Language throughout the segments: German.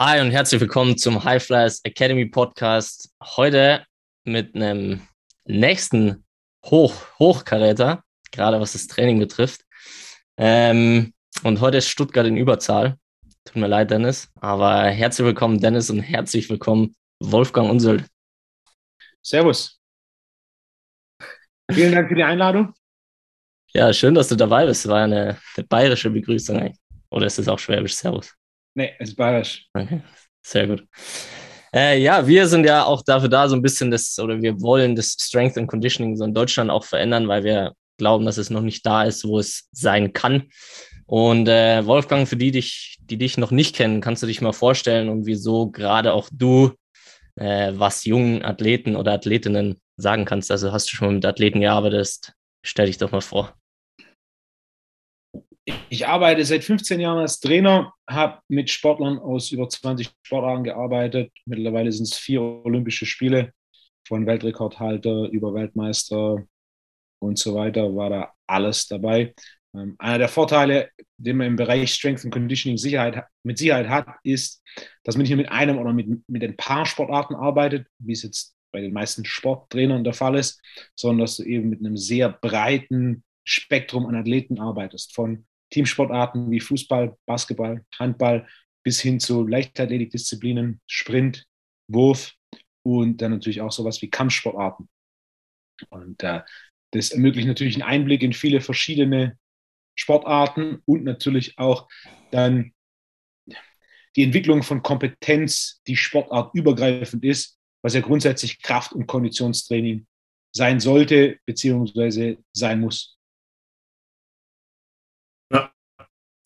Hi und herzlich willkommen zum High Flyers Academy Podcast. Heute mit einem nächsten Hoch Hochkaräter, gerade was das Training betrifft. Ähm, und heute ist Stuttgart in Überzahl. Tut mir leid, Dennis, aber herzlich willkommen, Dennis, und herzlich willkommen, Wolfgang Unseld. Servus. Vielen Dank für die Einladung. Ja, schön, dass du dabei bist. Das war eine, eine bayerische Begrüßung eigentlich. Oder ist es auch schwäbisch? Servus. Nee, ist bayerisch. Okay, sehr gut. Äh, ja, wir sind ja auch dafür da, so ein bisschen das, oder wir wollen das Strength and Conditioning so in Deutschland auch verändern, weil wir glauben, dass es noch nicht da ist, wo es sein kann. Und äh, Wolfgang, für die, dich, die dich noch nicht kennen, kannst du dich mal vorstellen und wieso gerade auch du äh, was jungen Athleten oder Athletinnen sagen kannst. Also hast du schon mal mit Athleten gearbeitet? Stell dich doch mal vor. Ich arbeite seit 15 Jahren als Trainer, habe mit Sportlern aus über 20 Sportarten gearbeitet. Mittlerweile sind es vier Olympische Spiele, von Weltrekordhalter über Weltmeister und so weiter, war da alles dabei. Ähm, einer der Vorteile, den man im Bereich Strength and Conditioning Sicherheit, mit Sicherheit hat, ist, dass man nur mit einem oder mit, mit ein paar Sportarten arbeitet, wie es jetzt bei den meisten Sporttrainern der Fall ist, sondern dass du eben mit einem sehr breiten Spektrum an Athleten arbeitest, von Teamsportarten wie Fußball, Basketball, Handball bis hin zu Leichtathletikdisziplinen, Sprint, Wurf und dann natürlich auch sowas wie Kampfsportarten. Und äh, das ermöglicht natürlich einen Einblick in viele verschiedene Sportarten und natürlich auch dann die Entwicklung von Kompetenz, die sportartübergreifend ist, was ja grundsätzlich Kraft- und Konditionstraining sein sollte beziehungsweise sein muss.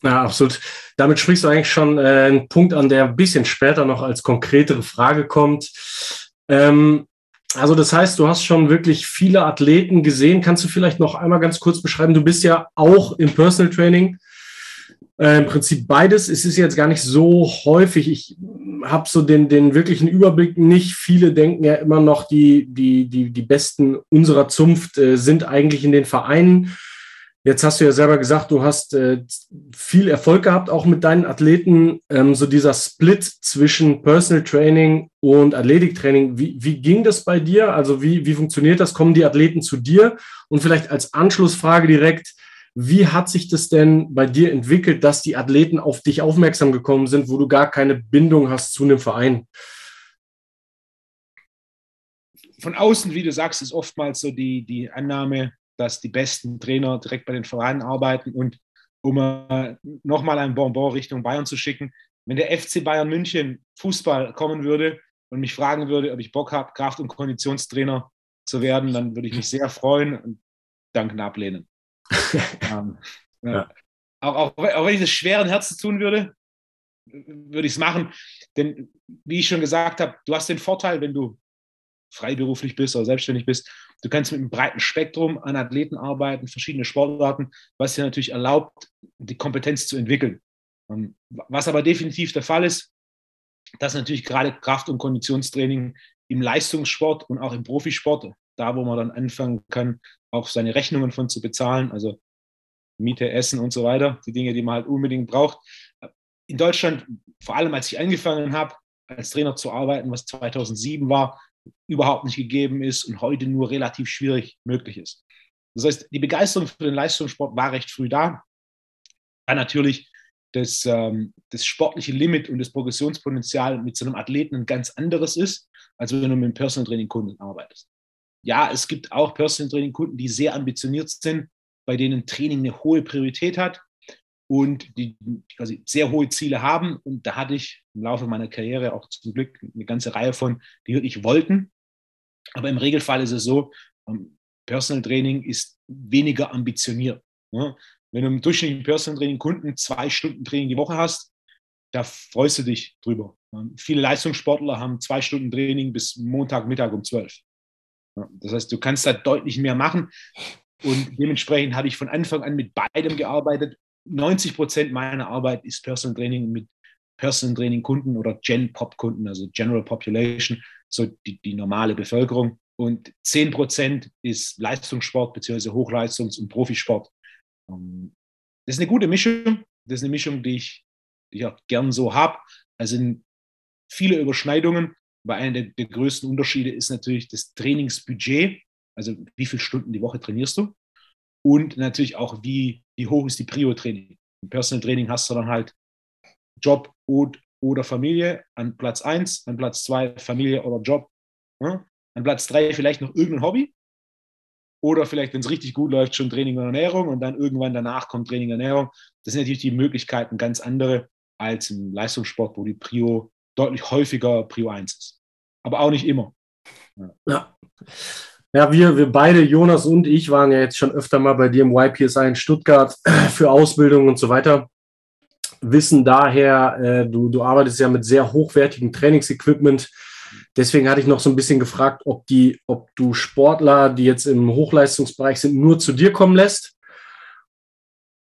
Ja, absolut. Damit sprichst du eigentlich schon äh, einen Punkt an, der ein bisschen später noch als konkretere Frage kommt. Ähm, also das heißt, du hast schon wirklich viele Athleten gesehen. Kannst du vielleicht noch einmal ganz kurz beschreiben? Du bist ja auch im Personal Training. Äh, Im Prinzip beides. Es ist jetzt gar nicht so häufig. Ich habe so den, den wirklichen Überblick nicht. Viele denken ja immer noch, die, die, die, die Besten unserer Zunft äh, sind eigentlich in den Vereinen. Jetzt hast du ja selber gesagt, du hast äh, viel Erfolg gehabt, auch mit deinen Athleten. Ähm, so dieser Split zwischen Personal Training und Athletiktraining, wie, wie ging das bei dir? Also wie, wie funktioniert das? Kommen die Athleten zu dir? Und vielleicht als Anschlussfrage direkt, wie hat sich das denn bei dir entwickelt, dass die Athleten auf dich aufmerksam gekommen sind, wo du gar keine Bindung hast zu einem Verein? Von außen, wie du sagst, ist oftmals so die, die Annahme, dass die besten Trainer direkt bei den Vereinen arbeiten. Und um äh, nochmal ein Bonbon Richtung Bayern zu schicken, wenn der FC Bayern München Fußball kommen würde und mich fragen würde, ob ich Bock habe, Kraft- und Konditionstrainer zu werden, dann würde ich mich sehr freuen und danken ablehnen. ähm, ja. auch, auch, auch, wenn ich das schweren Herzen tun würde, würde ich es machen. Denn wie ich schon gesagt habe, du hast den Vorteil, wenn du freiberuflich bist oder selbstständig bist, du kannst mit einem breiten Spektrum an Athleten arbeiten, verschiedene Sportarten, was dir natürlich erlaubt, die Kompetenz zu entwickeln. Ähm, was aber definitiv der Fall ist, dass natürlich gerade Kraft- und Konditionstraining im Leistungssport und auch im Profisport, da wo man dann anfangen kann, auch seine Rechnungen von zu bezahlen, also Miete, Essen und so weiter, die Dinge, die man halt unbedingt braucht. In Deutschland, vor allem als ich angefangen habe, als Trainer zu arbeiten, was 2007 war, überhaupt nicht gegeben ist und heute nur relativ schwierig möglich ist. Das heißt, die Begeisterung für den Leistungssport war recht früh da. Dann natürlich das, ähm, das sportliche Limit und das Progressionspotenzial mit so einem Athleten ein ganz anderes ist, als wenn du mit einem Personal Training Kunden arbeitest. Ja, es gibt auch Personal Training Kunden, die sehr ambitioniert sind, bei denen Training eine hohe Priorität hat und die quasi sehr hohe Ziele haben. Und da hatte ich im Laufe meiner Karriere auch zum Glück eine ganze Reihe von, die wirklich wollten. Aber im Regelfall ist es so, ähm, Personal Training ist weniger ambitioniert. Ne? Wenn du im durchschnittlichen Personal Training Kunden zwei Stunden Training die Woche hast, da freust du dich drüber. Viele Leistungssportler haben zwei Stunden Training bis Montagmittag um zwölf. Das heißt, du kannst da deutlich mehr machen. Und dementsprechend habe ich von Anfang an mit beidem gearbeitet 90 Prozent meiner Arbeit ist Personal Training mit Personal Training Kunden oder Gen Pop Kunden, also General Population, so die, die normale Bevölkerung. Und 10 Prozent ist Leistungssport bzw. Hochleistungs- und Profisport. Ähm, das ist eine gute Mischung. Das ist eine Mischung, die ich, die ich auch gern so habe. Also viele Überschneidungen, aber einer der, der größten Unterschiede ist natürlich das Trainingsbudget, also wie viele Stunden die Woche trainierst du und natürlich auch, wie, wie hoch ist die Prio-Training. Im Personal Training hast du dann halt Job und, oder Familie an Platz 1, an Platz 2 Familie oder Job, ja? an Platz 3 vielleicht noch irgendein Hobby oder vielleicht, wenn es richtig gut läuft, schon Training und Ernährung und dann irgendwann danach kommt Training und Ernährung. Das sind natürlich die Möglichkeiten ganz andere als im Leistungssport, wo die Prio deutlich häufiger Prio 1 ist. Aber auch nicht immer. Ja. ja. Ja, wir, wir beide, Jonas und ich, waren ja jetzt schon öfter mal bei dir im YPSI in Stuttgart für Ausbildung und so weiter. Wissen daher, äh, du, du arbeitest ja mit sehr hochwertigem Trainingsequipment. Deswegen hatte ich noch so ein bisschen gefragt, ob, die, ob du Sportler, die jetzt im Hochleistungsbereich sind, nur zu dir kommen lässt.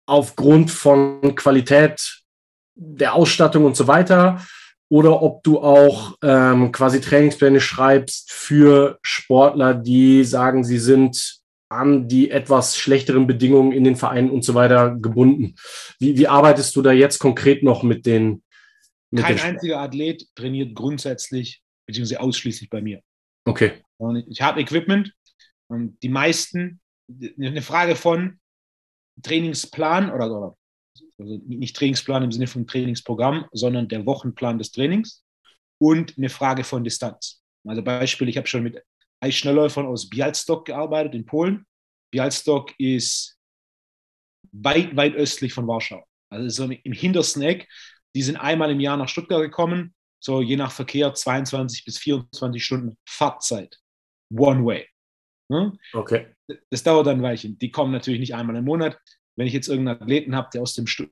Aufgrund von Qualität der Ausstattung und so weiter oder ob du auch ähm, quasi Trainingspläne schreibst für Sportler, die sagen, sie sind an die etwas schlechteren Bedingungen in den Vereinen und so weiter gebunden. Wie, wie arbeitest du da jetzt konkret noch mit den? Mit Kein den einziger Athlet trainiert grundsätzlich beziehungsweise ausschließlich bei mir. Okay. Und ich habe Equipment und die meisten, eine Frage von Trainingsplan oder, oder also nicht Trainingsplan im Sinne von Trainingsprogramm, sondern der Wochenplan des Trainings und eine Frage von Distanz. Also Beispiel, ich habe schon mit Eisschnellläufern aus Bialstok gearbeitet in Polen. Bialstok ist weit, weit östlich von Warschau. Also so im hintersten Eck. Die sind einmal im Jahr nach Stuttgart gekommen, so je nach Verkehr 22 bis 24 Stunden Fahrtzeit. One way. Hm? Okay. Das dauert dann ein Weilchen. Die kommen natürlich nicht einmal im Monat. Wenn ich jetzt irgendeinen Athleten habe, der aus dem Stu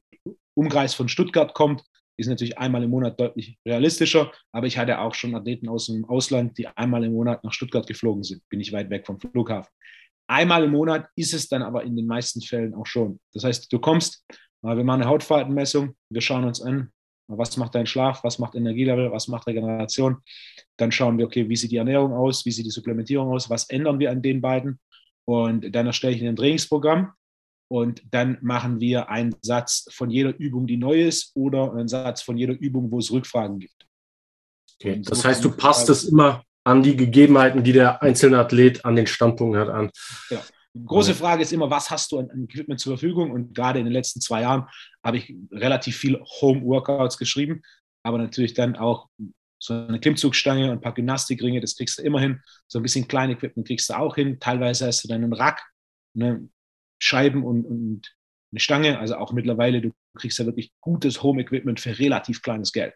Umkreis von Stuttgart kommt, ist natürlich einmal im Monat deutlich realistischer. Aber ich hatte auch schon Athleten aus dem Ausland, die einmal im Monat nach Stuttgart geflogen sind. Bin ich weit weg vom Flughafen. Einmal im Monat ist es dann aber in den meisten Fällen auch schon. Das heißt, du kommst, wir machen eine Hautfaltenmessung, wir schauen uns an, was macht dein Schlaf, was macht Energielevel, was macht Regeneration. Dann schauen wir, okay, wie sieht die Ernährung aus, wie sieht die Supplementierung aus, was ändern wir an den beiden. Und dann erstelle ich ein Trainingsprogramm und dann machen wir einen Satz von jeder Übung, die neu ist, oder einen Satz von jeder Übung, wo es Rückfragen gibt. Okay. Das heißt, du passt es immer an die Gegebenheiten, die der einzelne Athlet an den Standpunkten hat, an. Ja. Große Frage ist immer, was hast du an, Equipment zur Verfügung? Und gerade in den letzten zwei Jahren habe ich relativ viel Home-Workouts geschrieben, aber natürlich dann auch so eine Klimmzugstange und ein paar Gymnastikringe, das kriegst du immer hin. So ein bisschen kleine Equipment kriegst du auch hin. Teilweise hast du dann einen Rack, ne, Scheiben und, und eine Stange. Also auch mittlerweile, du kriegst ja wirklich gutes Home-Equipment für relativ kleines Geld.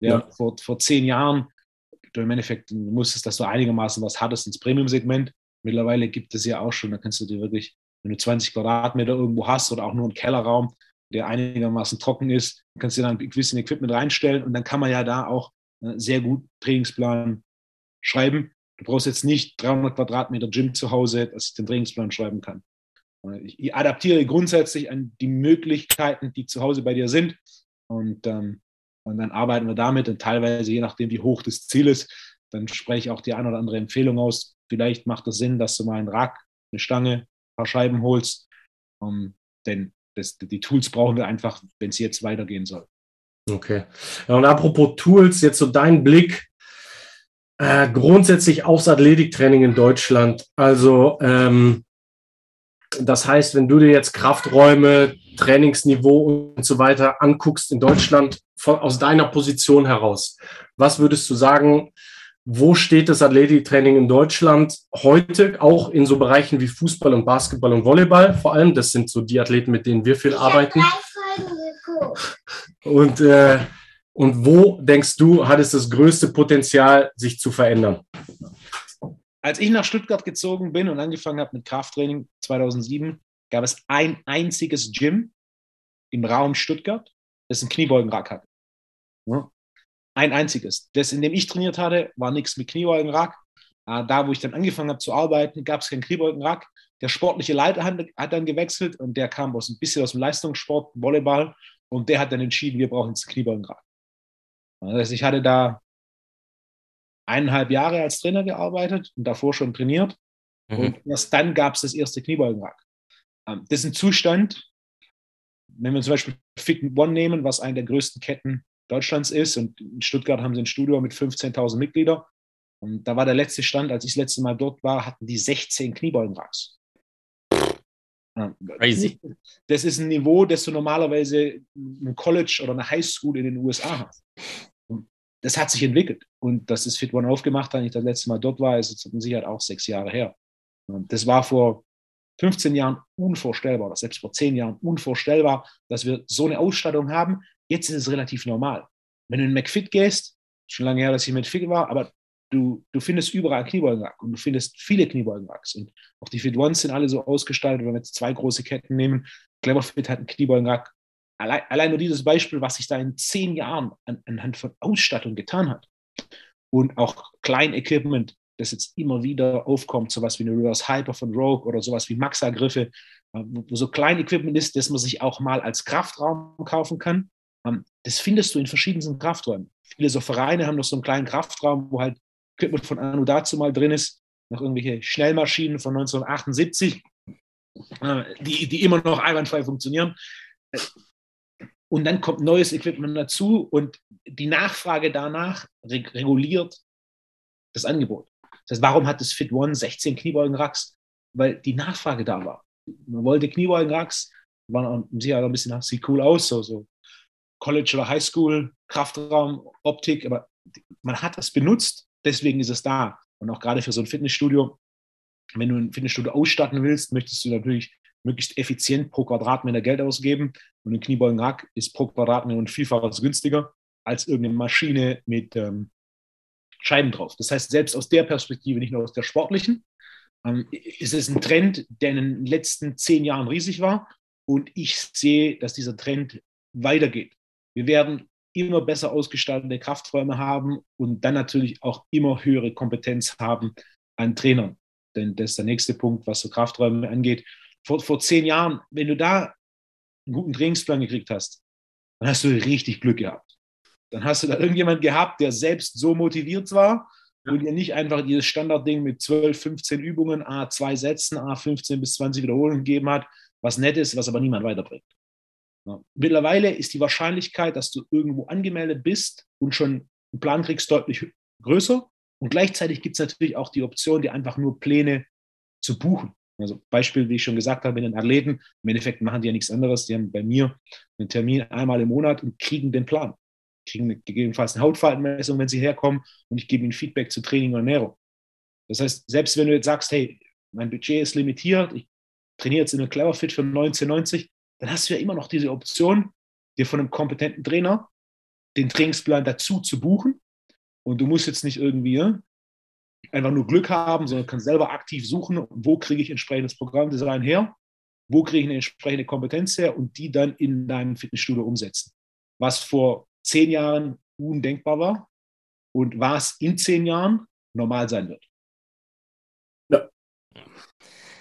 Ja, ja. Vor, vor zehn Jahren, du im Endeffekt du musstest, dass du einigermaßen was hattest ins Premium-Segment. Mittlerweile gibt es ja auch schon, da kannst du dir wirklich, wenn du 20 Quadratmeter irgendwo hast oder auch nur einen Kellerraum, der einigermaßen trocken ist, kannst du dann ein bisschen Equipment reinstellen und dann kann man ja da auch äh, sehr gut Trainingsplan schreiben. Du brauchst jetzt nicht 300 Quadratmeter Gym zu Hause, dass ich den Trainingsplan schreiben kann. Ich adaptiere grundsätzlich an die Möglichkeiten, die zu Hause bei dir sind. Und, ähm, und dann arbeiten wir damit. Und teilweise, je nachdem, wie hoch das Ziel ist, dann spreche ich auch die eine oder andere Empfehlung aus. Vielleicht macht es Sinn, dass du mal einen Rack, eine Stange, ein paar Scheiben holst. Um, denn das, die Tools brauchen wir einfach, wenn es jetzt weitergehen soll. Okay. Und apropos Tools, jetzt so dein Blick äh, grundsätzlich aufs Athletiktraining in Deutschland. Also ähm, das heißt, wenn du dir jetzt Krafträume, Trainingsniveau und so weiter anguckst in Deutschland von, aus deiner Position heraus, was würdest du sagen, wo steht das Athletiktraining in Deutschland heute, auch in so Bereichen wie Fußball und Basketball und Volleyball vor allem? Das sind so die Athleten, mit denen wir viel arbeiten. Und, äh, und wo denkst du, hat es das größte Potenzial, sich zu verändern? Als ich nach Stuttgart gezogen bin und angefangen habe mit Krafttraining 2007, gab es ein einziges Gym im Raum Stuttgart, das einen Kniebeugenrack hatte. Ja. Ein einziges. Das, in dem ich trainiert hatte, war nichts mit Kniebeugenrack. Äh, da, wo ich dann angefangen habe zu arbeiten, gab es keinen Kniebeugenrack. Der sportliche Leiter hat, dann gewechselt und der kam aus, ein bisschen aus dem Leistungssport, Volleyball, und der hat dann entschieden, wir brauchen jetzt Kniebeugenrack. Das heißt, ich hatte da eineinhalb Jahre als Trainer gearbeitet und davor schon trainiert. Mhm. Und erst dann gab es das erste Kniebeugenrack. Ähm, das ist ein Zustand, wenn wir zum Beispiel Fit One nehmen, was eine der größten Ketten Deutschlands ist. Und in Stuttgart haben sie ein Studio mit 15.000 Mitgliedern. Und da war der letzte Stand, als ich das letzte Mal dort war, hatten die 16 Kniebeugenracks. Crazy. Das ist ein Niveau, das du normalerweise im College oder einer Highschool in den USA hast. Das hat sich entwickelt. Und dass das Fit One aufgemacht hat, ich das letzte Mal dort war, ist jetzt mit Sicherheit auch sechs Jahre her. Und das war vor 15 Jahren unvorstellbar, oder selbst vor 10 Jahren unvorstellbar, dass wir so eine Ausstattung haben. Jetzt ist es relativ normal. Wenn du in McFit gehst, schon lange her, dass ich in McFit war, aber du, du findest überall Kniebeugenrack und du findest viele Kniebeugenracks. Und auch die Fit Ones sind alle so ausgestaltet, wenn wir jetzt zwei große Ketten nehmen. Cleverfit hat einen Kniebeugenrack. Allein, allein nur dieses Beispiel, was sich da in zehn Jahren an, anhand von Ausstattung getan hat. Und auch Klein-Equipment, das jetzt immer wieder aufkommt, sowas wie eine Reverse Hyper von Rogue oder sowas wie Maxa-Griffe, äh, wo so Klein-Equipment ist, das man sich auch mal als Kraftraum kaufen kann. Ähm, das findest du in verschiedensten Krafträumen. Viele so Vereine haben noch so einen kleinen Kraftraum, wo halt Equipment von Anno dazu mal drin ist, noch irgendwelche Schnellmaschinen von 1978, äh, die, die immer noch einwandfrei funktionieren. Und dann kommt neues Equipment dazu und die Nachfrage danach reguliert das Angebot. Das heißt, warum hat das Fit One 16 Kniebeugen-Racks? Weil die Nachfrage da war. Man wollte Kniebeugen-Racks, waren sicher ein bisschen, sieht cool aus, so, so College oder Highschool, Kraftraum, Optik, aber man hat das benutzt deswegen ist es da. Und auch gerade für so ein Fitnessstudio, wenn du ein Fitnessstudio ausstatten willst, möchtest du natürlich möglichst effizient pro Quadratmeter Geld ausgeben. Und ein Kniebeugenrack ist pro Quadratmeter ein Vielfaches günstiger als irgendeine Maschine mit ähm, Scheiben drauf. Das heißt, selbst aus der Perspektive, nicht nur aus der sportlichen, ähm, ist es ein Trend, der in den letzten zehn Jahren riesig war. Und ich sehe, dass dieser Trend weitergeht. Wir werden immer besser ausgestaltete Krafträume haben und dann natürlich auch immer höhere Kompetenz haben an Trainern. Denn das ist der nächste Punkt, was so Krafträume angeht. Vor, vor zehn Jahren, wenn du da einen guten Trainingsplan gekriegt hast, dann hast du richtig Glück gehabt. Dann hast du da irgendjemand gehabt, der selbst so motiviert war ja. und dir nicht einfach dieses Standardding mit 12, 15 Übungen, A, zwei Sätzen, A, 15 bis 20 Wiederholungen gegeben hat, was nett ist, was aber niemand weiterbringt. Ja. Mittlerweile ist die Wahrscheinlichkeit, dass du irgendwo angemeldet bist und schon einen Plan kriegst, deutlich größer. Und gleichzeitig gibt es natürlich auch die Option, dir einfach nur Pläne zu buchen. Also Beispiel, wie ich schon gesagt habe, in den Athleten, im Endeffekt machen die ja nichts anderes. Die haben bei mir einen Termin einmal im Monat und kriegen den Plan. Kriegen gegebenenfalls eine Hautfaltenmessung, wenn sie herkommen und ich gebe ihnen Feedback zu Training und Ernährung. Das heißt, selbst wenn du jetzt sagst, hey, mein Budget ist limitiert, ich trainiere jetzt in einem Cleverfit für 1990, dann hast du ja immer noch diese Option, dir von einem kompetenten Trainer den Trainingsplan dazu zu buchen. Und du musst jetzt nicht irgendwie einfach nur Glück haben, sondern kannst selber aktiv suchen, wo kriege ich entsprechendes Programmdesign her, wo kriege ich eine entsprechende Kompetenz her und die dann in deinem Fitnessstudio umsetzen. Was vor zehn Jahren undenkbar war und was in zehn Jahren normal sein wird. Ja.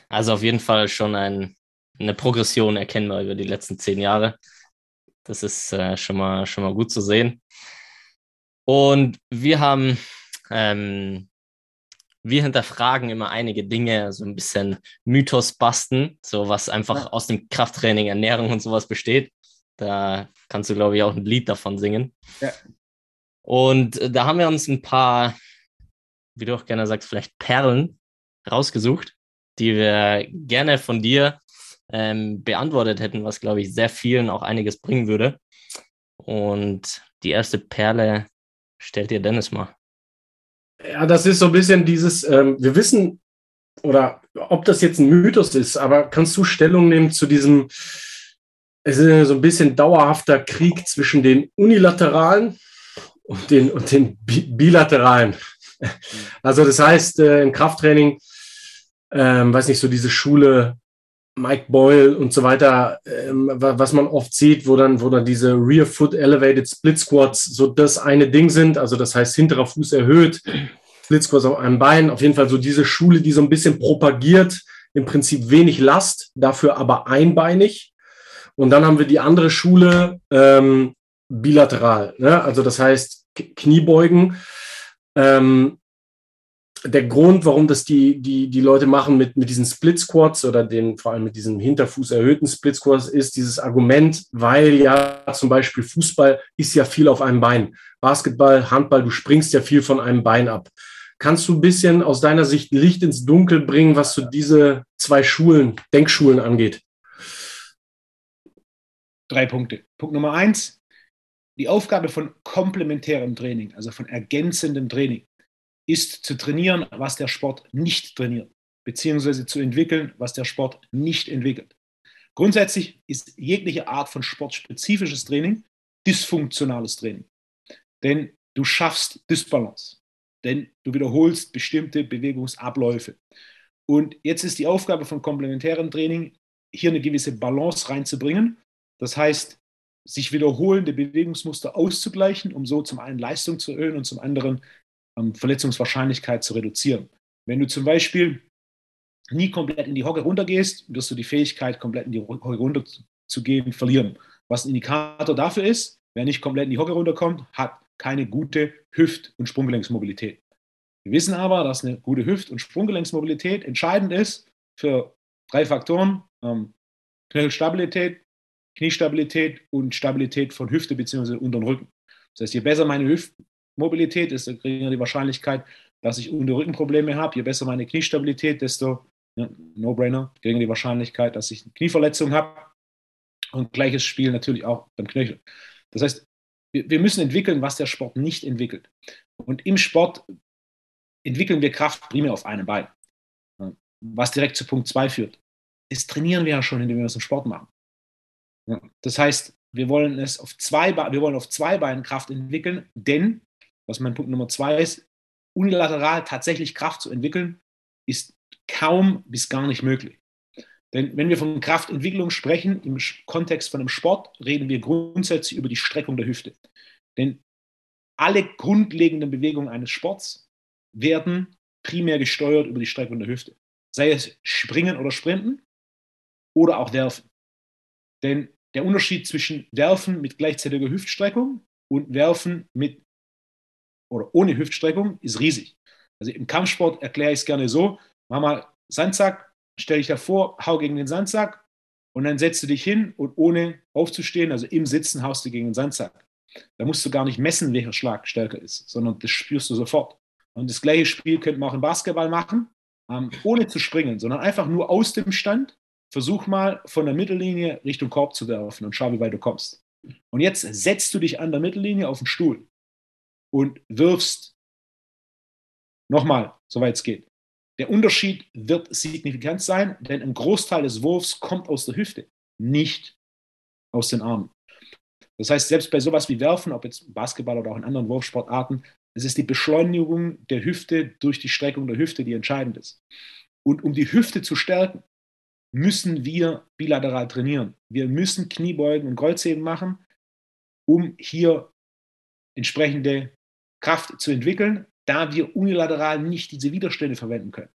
Also auf jeden Fall schon ein eine Progression erkennbar über die letzten zehn Jahre. Das ist äh, schon, mal, schon mal gut zu sehen. Und wir haben, ähm, wir hinterfragen immer einige Dinge, so ein bisschen Mythos basten, so was einfach ja. aus dem Krafttraining, Ernährung und sowas besteht. Da kannst du, glaube ich, auch ein Lied davon singen. Ja. Und äh, da haben wir uns ein paar, wie du auch gerne sagst, vielleicht Perlen rausgesucht, die wir gerne von dir ähm, beantwortet hätten, was, glaube ich, sehr vielen auch einiges bringen würde. Und die erste Perle stellt dir Dennis mal. Ja, das ist so ein bisschen dieses, ähm, wir wissen, oder ob das jetzt ein Mythos ist, aber kannst du Stellung nehmen zu diesem, es ist so ein bisschen dauerhafter Krieg zwischen den unilateralen und den, und den bilateralen. Also das heißt, äh, im Krafttraining, ähm, weiß nicht, so diese Schule Mike Boyle und so weiter, ähm, was man oft sieht, wo dann, wo dann diese Rear Foot Elevated Split Squats so das eine Ding sind, also das heißt hinterer Fuß erhöht, Split Squats auf einem Bein, auf jeden Fall so diese Schule, die so ein bisschen propagiert, im Prinzip wenig Last, dafür aber einbeinig. Und dann haben wir die andere Schule ähm, bilateral, ne? also das heißt Kniebeugen. Ähm, der Grund, warum das die, die, die Leute machen mit, mit diesen Split Squats oder den, vor allem mit diesem Hinterfuß erhöhten Split Squats, ist dieses Argument, weil ja zum Beispiel Fußball ist ja viel auf einem Bein. Basketball, Handball, du springst ja viel von einem Bein ab. Kannst du ein bisschen aus deiner Sicht Licht ins Dunkel bringen, was so diese zwei Schulen, Denkschulen angeht? Drei Punkte. Punkt Nummer eins, die Aufgabe von komplementärem Training, also von ergänzendem Training, ist zu trainieren, was der Sport nicht trainiert, beziehungsweise zu entwickeln, was der Sport nicht entwickelt. Grundsätzlich ist jegliche Art von sportspezifisches Training dysfunktionales Training. Denn du schaffst Dysbalance. Denn du wiederholst bestimmte Bewegungsabläufe. Und jetzt ist die Aufgabe von komplementärem Training, hier eine gewisse Balance reinzubringen. Das heißt, sich wiederholende Bewegungsmuster auszugleichen, um so zum einen Leistung zu erhöhen und zum anderen Verletzungswahrscheinlichkeit zu reduzieren. Wenn du zum Beispiel nie komplett in die Hocke runtergehst, wirst du die Fähigkeit, komplett in die Hocke runterzugehen, verlieren. Was ein Indikator dafür ist, wer nicht komplett in die Hocke runterkommt, hat keine gute Hüft- und Sprunggelenksmobilität. Wir wissen aber, dass eine gute Hüft- und Sprunggelenksmobilität entscheidend ist für drei Faktoren: ähm, Knöchelstabilität, Kniestabilität und Stabilität von Hüfte bzw. unteren Rücken. Das heißt, je besser meine Hüftmobilität, desto geringer die Wahrscheinlichkeit, dass ich unter Rückenprobleme habe. Je besser meine Kniestabilität, desto ja, No-Brainer, geringer die Wahrscheinlichkeit, dass ich eine Knieverletzung habe. Und gleiches Spiel natürlich auch beim Knöchel. Das heißt, wir müssen entwickeln, was der Sport nicht entwickelt. Und im Sport entwickeln wir Kraft primär auf einem Bein. Was direkt zu Punkt 2 führt. Das trainieren wir ja schon, indem wir das im Sport machen. Das heißt, wir wollen es auf zwei, wir wollen auf zwei Beinen Kraft entwickeln, denn, was mein Punkt Nummer zwei ist, unilateral tatsächlich Kraft zu entwickeln, ist kaum bis gar nicht möglich. Denn wenn wir von Kraftentwicklung sprechen, im Kontext von einem Sport, reden wir grundsätzlich über die Streckung der Hüfte. Denn alle grundlegenden Bewegungen eines Sports werden primär gesteuert über die Streckung der Hüfte. Sei es Springen oder Sprinten oder auch Werfen. Denn der Unterschied zwischen Werfen mit gleichzeitiger Hüftstreckung und Werfen mit oder ohne Hüftstreckung ist riesig. Also im Kampfsport erkläre ich es gerne so: mach mal Sandsack, stell dich davor, hau gegen den Sandsack und dann setzt du dich hin und ohne aufzustehen, also im Sitzen, haust du gegen den Sandsack. Da musst du gar nicht messen, welcher Schlag stärker ist, sondern das spürst du sofort. Und das gleiche Spiel könnte man auch im Basketball machen, ähm, ohne zu springen, sondern einfach nur aus dem Stand versuch mal von der Mittellinie Richtung Korb zu werfen und schau, wie weit du kommst. Und jetzt setzt du dich an der Mittellinie auf den Stuhl und wirfst nochmal, soweit es geht. Der Unterschied wird signifikant sein, denn ein Großteil des Wurfs kommt aus der Hüfte, nicht aus den Armen. Das heißt, selbst bei sowas wie Werfen, ob jetzt Basketball oder auch in anderen Wurfsportarten, es ist die Beschleunigung der Hüfte durch die Streckung der Hüfte, die entscheidend ist. Und um die Hüfte zu stärken, müssen wir bilateral trainieren. Wir müssen Kniebeugen und Kreuzheben machen, um hier entsprechende Kraft zu entwickeln, da wir unilateral nicht diese Widerstände verwenden können.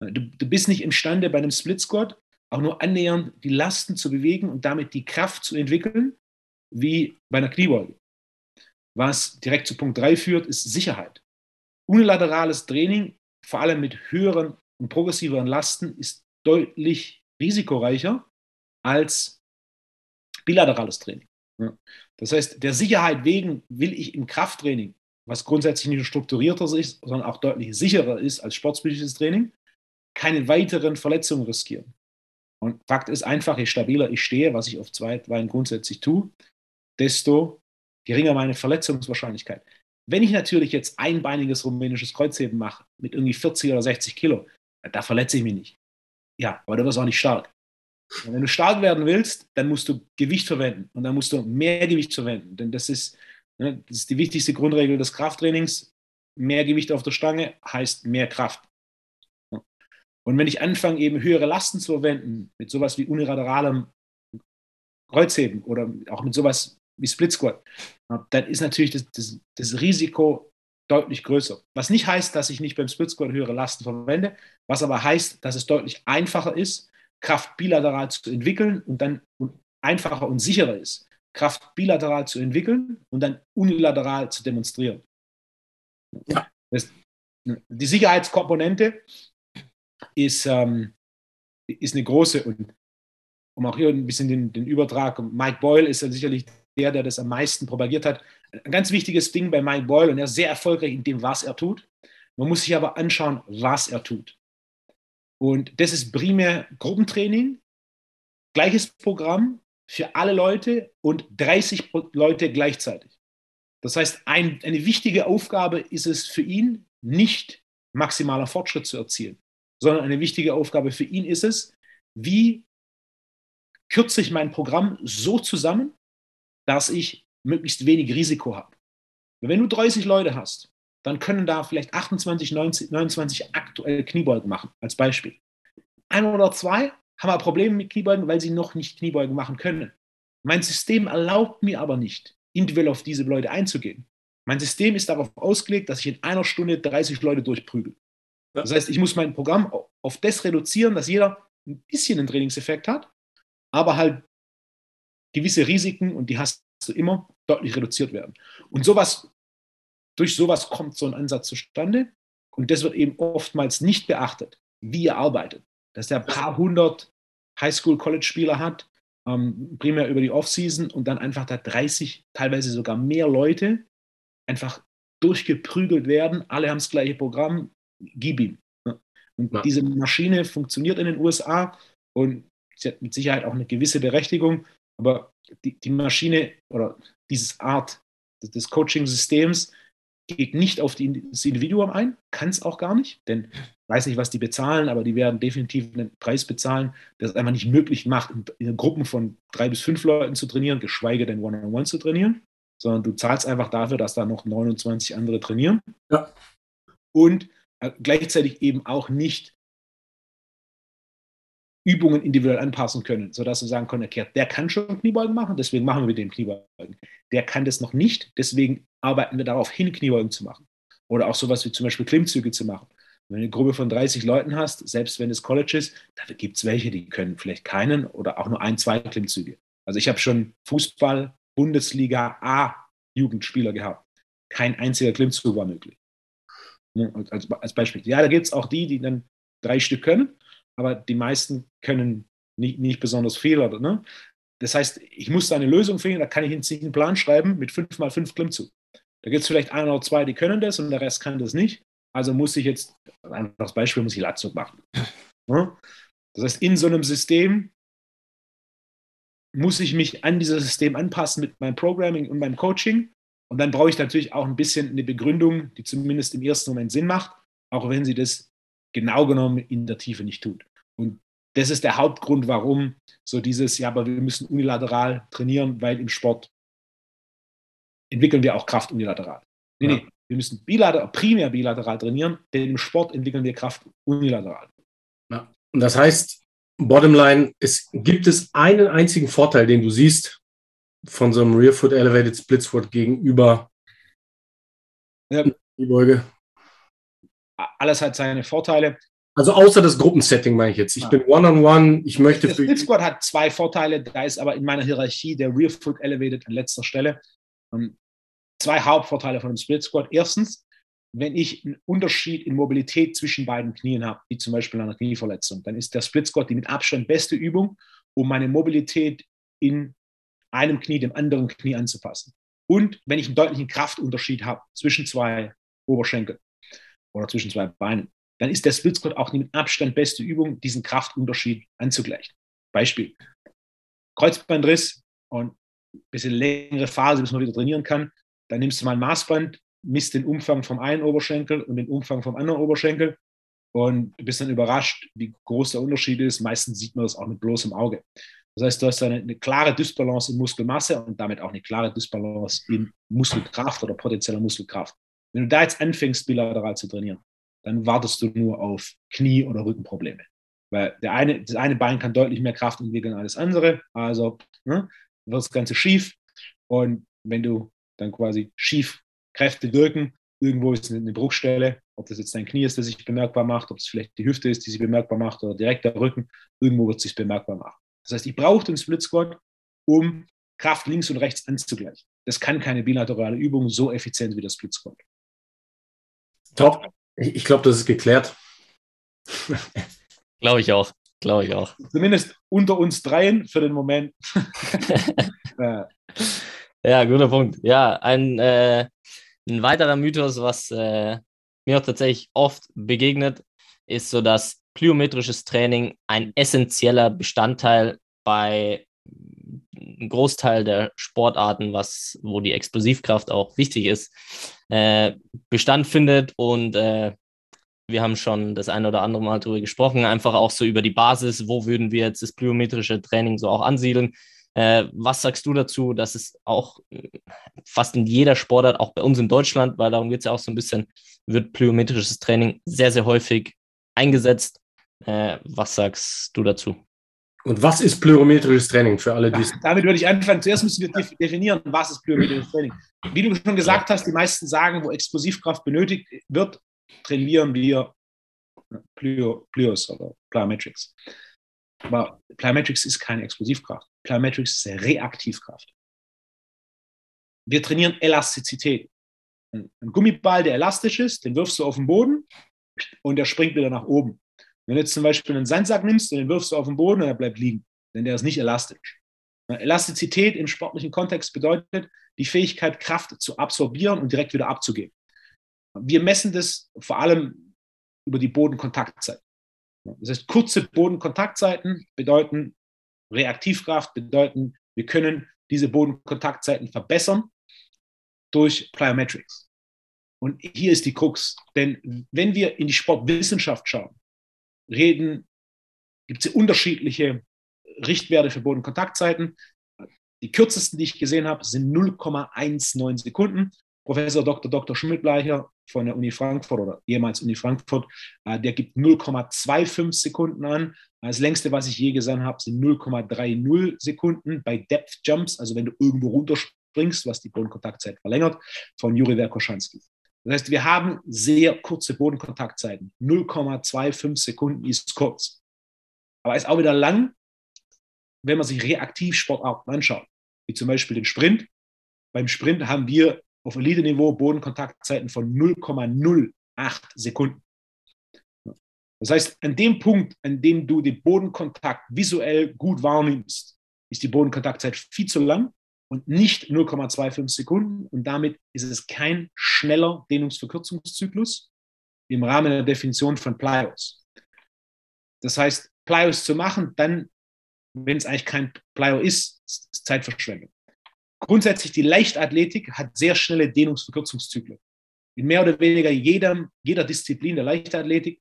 Du, du bist nicht imstande, bei einem Split Squat auch nur annähernd die Lasten zu bewegen und damit die Kraft zu entwickeln, wie bei einer Kniebeuge. Was direkt zu Punkt 3 führt, ist Sicherheit. Unilaterales Training, vor allem mit höheren und progressiveren Lasten, ist deutlich risikoreicher als bilaterales Training. Das heißt, der Sicherheit wegen will ich im Krafttraining, was grundsätzlich nicht nur strukturierter ist, sondern auch deutlich sicherer ist als sportspezifisches Training, keine weiteren Verletzungen riskieren. Und Fakt ist einfach, je stabiler ich stehe, was ich auf zwei Beinen grundsätzlich tue, desto geringer meine Verletzungswahrscheinlichkeit. Wenn ich natürlich jetzt einbeiniges rumänisches Kreuzheben mache mit irgendwie 40 oder 60 Kilo, da verletze ich mich nicht. Ja, aber du wirst auch nicht stark. Und wenn du stark werden willst, dann musst du Gewicht verwenden und dann musst du mehr Gewicht verwenden. Denn das ist, das ist die wichtigste Grundregel des Krafttrainings. Mehr Gewicht auf der Stange heißt mehr Kraft. Und wenn ich anfange, eben höhere Lasten zu verwenden, mit sowas wie unilateralem Kreuzheben oder auch mit sowas wie Split Squat, dann ist natürlich das, das, das Risiko deutlich größer. Was nicht heißt, dass ich nicht beim Split Squat höhere Lasten verwende, was aber heißt, dass es deutlich einfacher ist, Kraft bilateral zu entwickeln und dann einfacher und sicherer ist, Kraft bilateral zu entwickeln und dann unilateral zu demonstrieren. Ja. Das, die Sicherheitskomponente ist, ähm, ist eine große und um auch hier ein bisschen den, den Übertrag, Mike Boyle ist ja sicherlich der, der das am meisten propagiert hat. Ein ganz wichtiges Ding bei Mike Boyle und er ist sehr erfolgreich in dem, was er tut. Man muss sich aber anschauen, was er tut. Und das ist primär Gruppentraining, gleiches Programm für alle Leute und 30 Leute gleichzeitig. Das heißt, ein, eine wichtige Aufgabe ist es für ihn, nicht maximaler Fortschritt zu erzielen, sondern eine wichtige Aufgabe für ihn ist es, wie kürze ich mein Programm so zusammen, dass ich möglichst wenig Risiko habe. Wenn du 30 Leute hast, dann können da vielleicht 28, 19, 29 aktuell Kniebeugen machen, als Beispiel. Ein oder zwei haben ein Problem mit Kniebeugen, weil sie noch nicht Kniebeugen machen können. Mein System erlaubt mir aber nicht, individuell auf diese Leute einzugehen. Mein System ist darauf ausgelegt, dass ich in einer Stunde 30 Leute durchprügel. Das heißt, ich muss mein Programm auf das reduzieren, dass jeder ein bisschen einen Trainingseffekt hat, aber halt gewisse Risiken, und die hast du immer, deutlich reduziert werden. Und sowas, durch sowas kommt so ein Ansatz zustande. Und das wird eben oftmals nicht beachtet, wie ihr arbeitet. Dass der ein paar hundert Highschool-College-Spieler hat, ähm, primär über die Offseason und dann einfach da 30, teilweise sogar mehr Leute einfach durchgeprügelt werden. Alle haben das gleiche Programm, gib ihm. Und ja. diese Maschine funktioniert in den USA und sie hat mit Sicherheit auch eine gewisse Berechtigung, aber die, die Maschine oder dieses Art des Coaching-Systems geht nicht auf die, das Individuum ein, kann es auch gar nicht, denn ich weiß nicht, was die bezahlen, aber die werden definitiv einen Preis bezahlen, der es einfach nicht möglich macht, in, Gruppen von drei bis fünf Leuten zu trainieren, geschweige denn One-on-One -on -one zu trainieren, sondern du zahlst einfach dafür, dass da noch 29 andere trainieren. Ja. Und äh, gleichzeitig eben auch nicht Übungen individuell anpassen können, sodass du sagen können, okay, der kann schon Kniebeugen machen, deswegen machen wir mit dem Kniebeugen. Der kann das noch nicht, deswegen arbeiten wir darauf hin, Kniebeugen zu machen. Oder auch sowas wie zum Beispiel Klimmzüge zu machen. Wenn du eine Gruppe von 30 Leuten hast, selbst wenn es College ist, da gibt es welche, die können vielleicht keinen oder auch nur ein, zwei Klimmzüge. Also ich habe schon Fußball, Bundesliga A Jugendspieler gehabt. Kein einziger Klimmzug war möglich. Als, als Beispiel. Ja, da gibt es auch die, die dann drei Stück können aber die meisten können nicht, nicht besonders viel. Oder, ne? Das heißt, ich muss da eine Lösung finden, da kann ich einen Plan schreiben mit 5 mal 5 Klimmzug. Da gibt es vielleicht ein oder zwei, die können das und der Rest kann das nicht. Also muss ich jetzt, einfach das Beispiel, muss ich Latzug machen. Das heißt, in so einem System muss ich mich an dieses System anpassen mit meinem Programming und meinem Coaching. Und dann brauche ich natürlich auch ein bisschen eine Begründung, die zumindest im ersten Moment Sinn macht, auch wenn sie das genau genommen in der Tiefe nicht tut. Und das ist der Hauptgrund, warum so dieses, ja, aber wir müssen unilateral trainieren, weil im Sport entwickeln wir auch Kraft unilateral. Nee, ja. nee, wir müssen bilateral, primär bilateral trainieren, denn im Sport entwickeln wir Kraft unilateral. Ja. Und das heißt, Bottomline, es gibt es einen einzigen Vorteil, den du siehst von so einem Rear Foot Elevated Split Squat gegenüber ja. die Beuge alles hat seine Vorteile. Also außer das Gruppensetting meine ich jetzt. Ich ja. bin One-on-One, ich möchte... Der Split Squad hat zwei Vorteile, da ist aber in meiner Hierarchie der Rear Foot Elevated an letzter Stelle. Ähm, zwei Hauptvorteile von dem Split Squad. Erstens, wenn ich einen Unterschied in Mobilität zwischen beiden Knien habe, wie zum Beispiel einer Knieverletzung, dann ist der Split Squat die mit Abstand beste Übung, um meine Mobilität in einem Knie dem anderen Knie anzupassen. Und wenn ich einen deutlichen Kraftunterschied habe zwischen zwei Oberschenkeln, oder zwischen zwei Beinen, dann ist der Split Squat auch die mit Abstand beste Übung, diesen Kraftunterschied anzugleichen. Beispiel: Kreuzbandriss und bisschen längere Phase, bis man wieder trainieren kann. Dann nimmst du mal ein Maßband, misst den Umfang vom einen Oberschenkel und den Umfang vom anderen Oberschenkel und bist dann überrascht, wie groß der Unterschied ist. Meistens sieht man das auch mit bloßem Auge. Das heißt, du hast eine, eine klare Dysbalance in Muskelmasse und damit auch eine klare Dysbalance in Muskelkraft oder potenzieller Muskelkraft. Wenn du da jetzt anfängst, bilateral zu trainieren, dann wartest du nur auf Knie- oder Rückenprobleme. Weil der eine, das eine Bein kann deutlich mehr Kraft entwickeln als das andere. Also ne, wird das Ganze schief. Und wenn du dann quasi schief Kräfte wirken, irgendwo ist eine Bruchstelle, ob das jetzt dein Knie ist, das sich bemerkbar macht, ob es vielleicht die Hüfte ist, die sich bemerkbar macht, oder direkt der Rücken, irgendwo wird es sich bemerkbar machen. Das heißt, ich brauche den Split Squat, um Kraft links und rechts anzugleichen. Das kann keine bilaterale Übung so effizient wie das Split Squat. Top. Ich, ich glaube, das ist geklärt. glaube ich auch. Glaube ich auch. Zumindest unter uns dreien für den Moment. ja. ja, guter Punkt. Ja, ein, äh, ein weiterer Mythos, was äh, mir auch tatsächlich oft begegnet, ist so, dass plyometrisches Training ein essentieller Bestandteil bei einem Großteil der Sportarten, was, wo die Explosivkraft auch wichtig ist, äh, Bestand findet. Und äh, wir haben schon das eine oder andere Mal darüber gesprochen, einfach auch so über die Basis, wo würden wir jetzt das plyometrische Training so auch ansiedeln. Äh, was sagst du dazu, dass es auch fast in jeder Sportart, auch bei uns in Deutschland, weil darum geht es ja auch so ein bisschen, wird plyometrisches Training sehr, sehr häufig eingesetzt. Äh, was sagst du dazu? Und was ist plyometrisches Training für alle, die es. Damit würde ich anfangen. Zuerst müssen wir definieren, was ist plyometrisches Training. Wie du schon gesagt hast, die meisten sagen, wo Explosivkraft benötigt wird, trainieren wir Plyo, Plyos oder Plyometrics. Aber Plyometrics ist keine Explosivkraft. Plyometrics ist Reaktivkraft. Wir trainieren Elastizität. Ein Gummiball, der elastisch ist, den wirfst du auf den Boden und der springt wieder nach oben. Wenn du jetzt zum Beispiel einen Sandsack nimmst und den wirfst du auf den Boden und er bleibt liegen, denn der ist nicht elastisch. Elastizität im sportlichen Kontext bedeutet die Fähigkeit, Kraft zu absorbieren und direkt wieder abzugeben. Wir messen das vor allem über die Bodenkontaktzeit. Das heißt, kurze Bodenkontaktzeiten bedeuten Reaktivkraft, bedeuten, wir können diese Bodenkontaktzeiten verbessern durch Plyometrics. Und hier ist die Krux, denn wenn wir in die Sportwissenschaft schauen, reden, gibt es unterschiedliche Richtwerte für Bodenkontaktzeiten. Die kürzesten, die ich gesehen habe, sind 0,19 Sekunden. Professor Dr. Dr. Schmidtbleicher von der Uni Frankfurt oder ehemals Uni Frankfurt, äh, der gibt 0,25 Sekunden an. Das längste, was ich je gesehen habe, sind 0,30 Sekunden bei Depth Jumps, also wenn du irgendwo runterspringst, was die Bodenkontaktzeit verlängert, von Juri Verkoschanski. Das heißt, wir haben sehr kurze Bodenkontaktzeiten. 0,25 Sekunden ist kurz. Aber ist auch wieder lang, wenn man sich reaktiv Sportarten anschaut, wie zum Beispiel den Sprint. Beim Sprint haben wir auf Elite-Niveau Bodenkontaktzeiten von 0,08 Sekunden. Das heißt, an dem Punkt, an dem du den Bodenkontakt visuell gut wahrnimmst, ist die Bodenkontaktzeit viel zu lang und nicht 0,25 Sekunden. Und damit ist es kein schneller Dehnungsverkürzungszyklus im Rahmen der Definition von Plyos. Das heißt, Plyos zu machen, dann, wenn es eigentlich kein Plyo ist, ist Zeitverschwendung. Grundsätzlich die Leichtathletik hat sehr schnelle Dehnungsverkürzungszyklen. In mehr oder weniger jedem, jeder Disziplin der Leichtathletik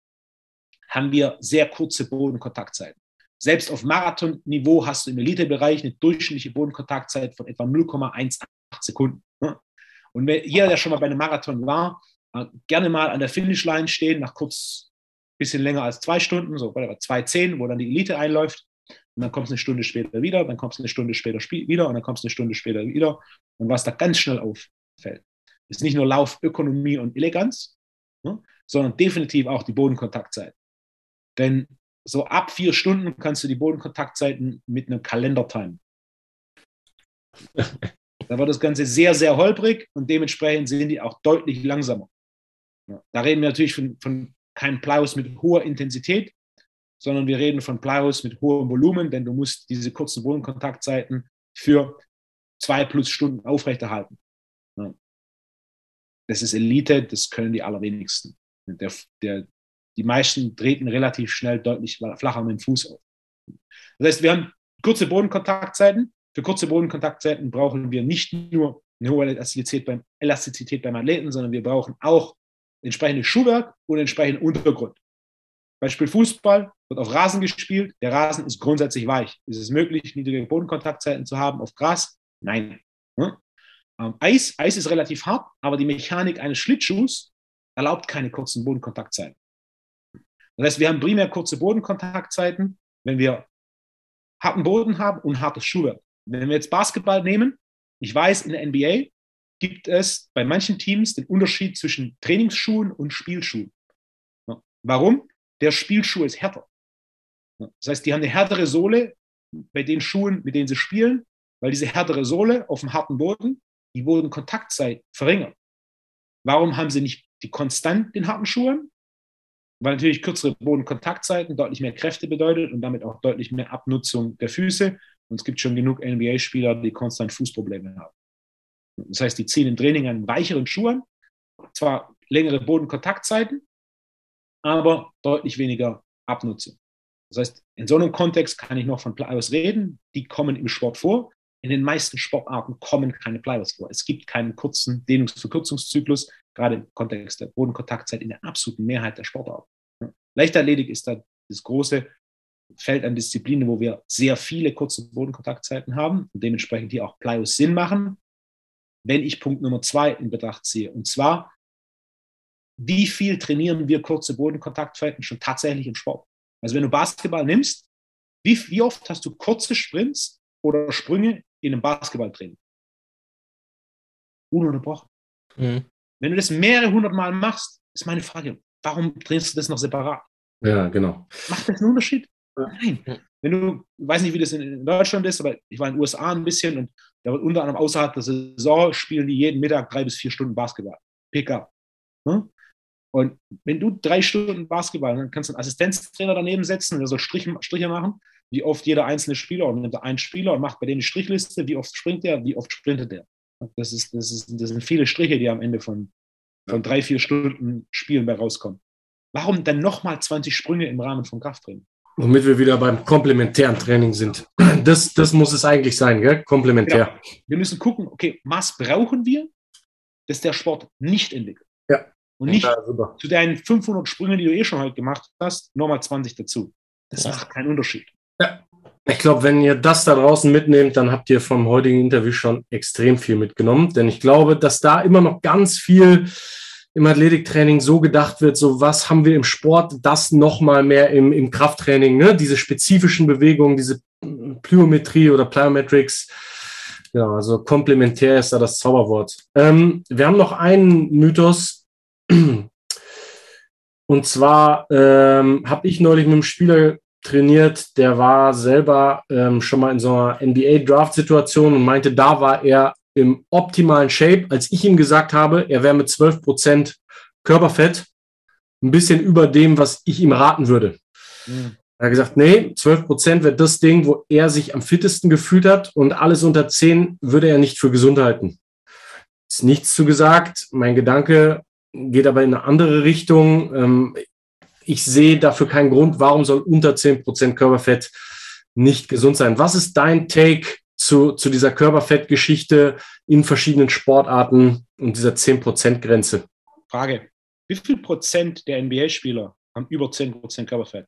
haben wir sehr kurze Bodenkontaktzeiten. Selbst auf Marathonniveau hast du im Elitebereich eine durchschnittliche Bodenkontaktzeit von etwa 0,18 Sekunden. Und jeder, der schon mal bei einem Marathon war, gerne mal an der Finishline stehen, nach kurz bisschen länger als zwei Stunden, so bei 2,10, wo dann die Elite einläuft. Und dann kommst du eine Stunde später wieder, dann kommst du eine Stunde später wieder und dann kommst du eine Stunde später wieder. Und was da ganz schnell auffällt, ist nicht nur Laufökonomie und Eleganz, ne, sondern definitiv auch die Bodenkontaktzeit. Denn so ab vier Stunden kannst du die Bodenkontaktzeiten mit einem Kalender timen. da wird das Ganze sehr, sehr holprig und dementsprechend sind die auch deutlich langsamer. Da reden wir natürlich von, von keinem Plaus mit hoher Intensität, sondern wir reden von Plaus mit hohem Volumen, denn du musst diese kurzen Bodenkontaktzeiten für zwei plus Stunden aufrechterhalten. Das ist Elite, das können die allerwenigsten. Der, der, die meisten treten relativ schnell deutlich flacher mit dem Fuß auf. Das heißt, wir haben kurze Bodenkontaktzeiten. Für kurze Bodenkontaktzeiten brauchen wir nicht nur eine hohe Elastizität beim, Elastizität beim Athleten, sondern wir brauchen auch entsprechendes Schuhwerk und entsprechenden Untergrund. Beispiel Fußball wird auf Rasen gespielt. Der Rasen ist grundsätzlich weich. Ist es möglich, niedrige Bodenkontaktzeiten zu haben auf Gras? Nein. Hm? Ähm, Eis, Eis ist relativ hart, aber die Mechanik eines Schlittschuhs erlaubt keine kurzen Bodenkontaktzeiten. Das heißt, wir haben primär kurze Bodenkontaktzeiten, wenn wir harten Boden haben und hartes Schuhwerk. Wenn wir jetzt Basketball nehmen, ich weiß, in der NBA gibt es bei manchen Teams den Unterschied zwischen Trainingsschuhen und Spielschuhen. Warum? Der Spielschuh ist härter. Das heißt, die haben eine härtere Sohle bei den Schuhen, mit denen sie spielen, weil diese härtere Sohle auf dem harten Boden die Bodenkontaktzeit verringert. Warum haben sie nicht die konstant den harten Schuhen, weil natürlich kürzere Bodenkontaktzeiten deutlich mehr Kräfte bedeutet und damit auch deutlich mehr Abnutzung der Füße. Und es gibt schon genug NBA-Spieler, die konstant Fußprobleme haben. Das heißt, die ziehen im Training an weicheren Schuhen, zwar längere Bodenkontaktzeiten, aber deutlich weniger Abnutzung. Das heißt, in so einem Kontext kann ich noch von Plyos reden. Die kommen im Sport vor. In den meisten Sportarten kommen keine Plyos vor. Es gibt keinen kurzen Dehnungsverkürzungszyklus, gerade im Kontext der Bodenkontaktzeit in der absoluten Mehrheit der Sportarten. Leichtathletik ist da das große Feld an Disziplinen, wo wir sehr viele kurze Bodenkontaktzeiten haben und dementsprechend hier auch Plyos Sinn machen, wenn ich Punkt Nummer zwei in Betracht ziehe. Und zwar, wie viel trainieren wir kurze Bodenkontaktzeiten schon tatsächlich im Sport? Also wenn du Basketball nimmst, wie, wie oft hast du kurze Sprints oder Sprünge in einem Basketballtraining? Ununterbrochen. Mhm. Wenn du das mehrere hundert Mal machst, ist meine Frage, warum trainierst du das noch separat? Ja, genau. Macht das einen Unterschied? Nein. Wenn du, ich weiß nicht, wie das in Deutschland ist, aber ich war in den USA ein bisschen und da wird unter anderem außerhalb der Saison spielen die jeden Mittag drei bis vier Stunden Basketball. Pickup. Hm? Und wenn du drei Stunden Basketball, dann kannst du einen Assistenztrainer daneben setzen, der soll Striche, Striche machen, wie oft jeder einzelne Spieler, und nimmt einen Spieler und macht bei denen die Strichliste, wie oft springt der, wie oft sprintet der. Das, ist, das, ist, das sind viele Striche, die am Ende von, von drei, vier Stunden Spielen bei rauskommen. Warum dann nochmal 20 Sprünge im Rahmen von Krafttraining? Womit wir wieder beim komplementären Training sind. Das, das muss es eigentlich sein, gell? komplementär. Ja. Wir müssen gucken, okay, was brauchen wir, dass der Sport nicht entwickelt? Und nicht ja, zu deinen 500 Sprüngen, die du eh schon halt gemacht hast, nochmal 20 dazu. Das ja. macht keinen Unterschied. Ja. Ich glaube, wenn ihr das da draußen mitnehmt, dann habt ihr vom heutigen Interview schon extrem viel mitgenommen. Denn ich glaube, dass da immer noch ganz viel im Athletiktraining so gedacht wird, so was haben wir im Sport, das nochmal mehr im, im Krafttraining, ne? diese spezifischen Bewegungen, diese Plyometrie oder Plyometrics. Ja, also komplementär ist da das Zauberwort. Ähm, wir haben noch einen Mythos, und zwar ähm, habe ich neulich mit einem Spieler trainiert, der war selber ähm, schon mal in so einer NBA-Draft-Situation und meinte, da war er im optimalen Shape, als ich ihm gesagt habe, er wäre mit 12% Körperfett ein bisschen über dem, was ich ihm raten würde. Mhm. Er hat gesagt, nee, 12% wäre das Ding, wo er sich am fittesten gefühlt hat und alles unter 10 würde er nicht für gesund halten. Ist nichts zu gesagt. Mein Gedanke geht aber in eine andere Richtung. Ähm, ich sehe dafür keinen Grund, warum soll unter 10% Körperfett nicht gesund sein. Was ist dein Take zu, zu dieser Körperfettgeschichte in verschiedenen Sportarten und dieser 10%-Grenze? Frage. Wie viel Prozent der NBA-Spieler haben über 10% Körperfett?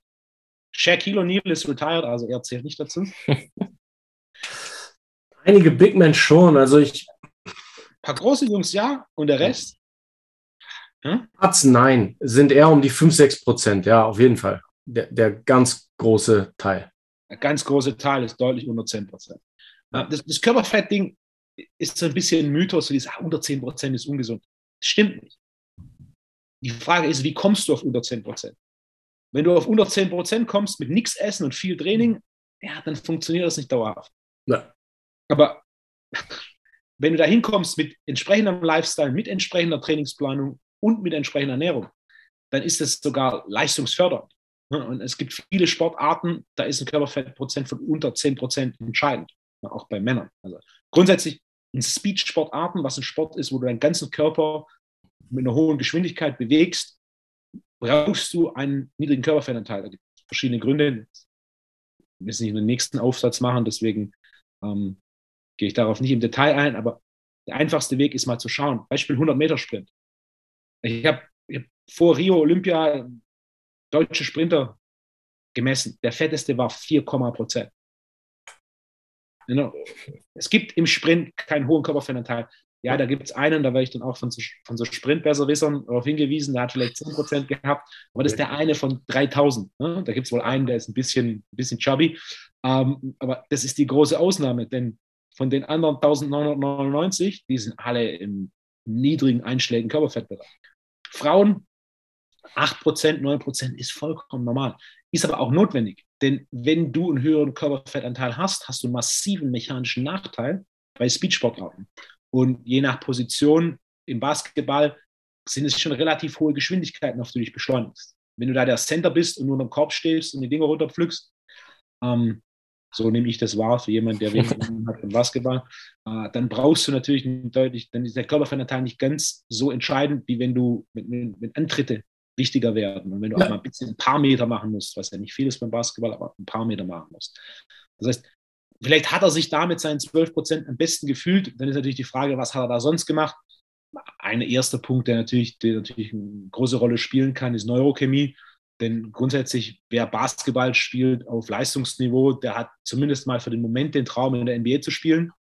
Shaquille O'Neal ist retired, also er zählt nicht dazu. Einige Big Men schon. Also ich. Ein paar große Jungs ja und der Rest? Hm? nein, sind eher um die 5, 6 Prozent, ja, auf jeden Fall. Der, der ganz große Teil. Der ganz große Teil ist deutlich unter 10 Prozent. Das, das Körperfettding ist so ein bisschen ein Mythos, wie ah, unter 10 Prozent ist ungesund. Das stimmt nicht. Die Frage ist, wie kommst du auf unter 10 Prozent? Wenn du auf unter 10 Prozent kommst mit nichts essen und viel Training, ja, dann funktioniert das nicht dauerhaft. Ja. Aber wenn du da hinkommst mit entsprechendem Lifestyle, mit entsprechender Trainingsplanung und mit entsprechender Ernährung, dann ist es sogar leistungsfördernd. Und es gibt viele Sportarten, da ist ein Körperfettprozent von unter 10 Prozent entscheidend, auch bei Männern. Also grundsätzlich in Speed-Sportarten, was ein Sport ist, wo du deinen ganzen Körper mit einer hohen Geschwindigkeit bewegst, brauchst du einen niedrigen Körperfettanteil. Da gibt es verschiedene Gründe. Will es nicht in den nächsten Aufsatz machen, deswegen ähm, gehe ich darauf nicht im Detail ein, aber der einfachste Weg ist mal zu schauen. Beispiel 100 Meter Sprint. Ich habe hab vor Rio Olympia deutsche Sprinter gemessen. Der fetteste war 4, Prozent. Es gibt im Sprint keinen hohen Körperfettanteil. Ja, da gibt es einen, da werde ich dann auch von so, von so Sprintbesserwissern darauf hingewiesen, der hat vielleicht 10 Prozent gehabt, aber das ist der eine von 3000. Ne? Da gibt es wohl einen, der ist ein bisschen, ein bisschen chubby, ähm, aber das ist die große Ausnahme, denn von den anderen 1999, die sind alle im niedrigen einschlägigen Körperfettbereich. Frauen 8%, 9% ist vollkommen normal. Ist aber auch notwendig. Denn wenn du einen höheren Körperfettanteil hast, hast du einen massiven mechanischen Nachteil bei Speedsportarten. Und je nach Position im Basketball sind es schon relativ hohe Geschwindigkeiten, auf die du dich beschleunigst. Wenn du da der Center bist und nur im Korb stehst und die Dinge runterpflückst, ähm, so nehme ich das wahr für jemanden, der wenig hat im Basketball, äh, dann brauchst du natürlich deutlich, dann ist der Körperfettanteil nicht ganz so entscheidend, wie wenn du mit, mit, mit Antritte wichtiger werden. Und wenn du ja. auch mal ein bisschen ein paar Meter machen musst, was ja nicht viel ist beim Basketball, aber ein paar Meter machen musst. Das heißt, vielleicht hat er sich da mit seinen 12 Prozent am besten gefühlt. Dann ist natürlich die Frage, was hat er da sonst gemacht? Ein erster Punkt, der natürlich, der natürlich eine große Rolle spielen kann, ist Neurochemie. Denn grundsätzlich, wer Basketball spielt auf Leistungsniveau, der hat zumindest mal für den Moment den Traum, in der NBA zu spielen.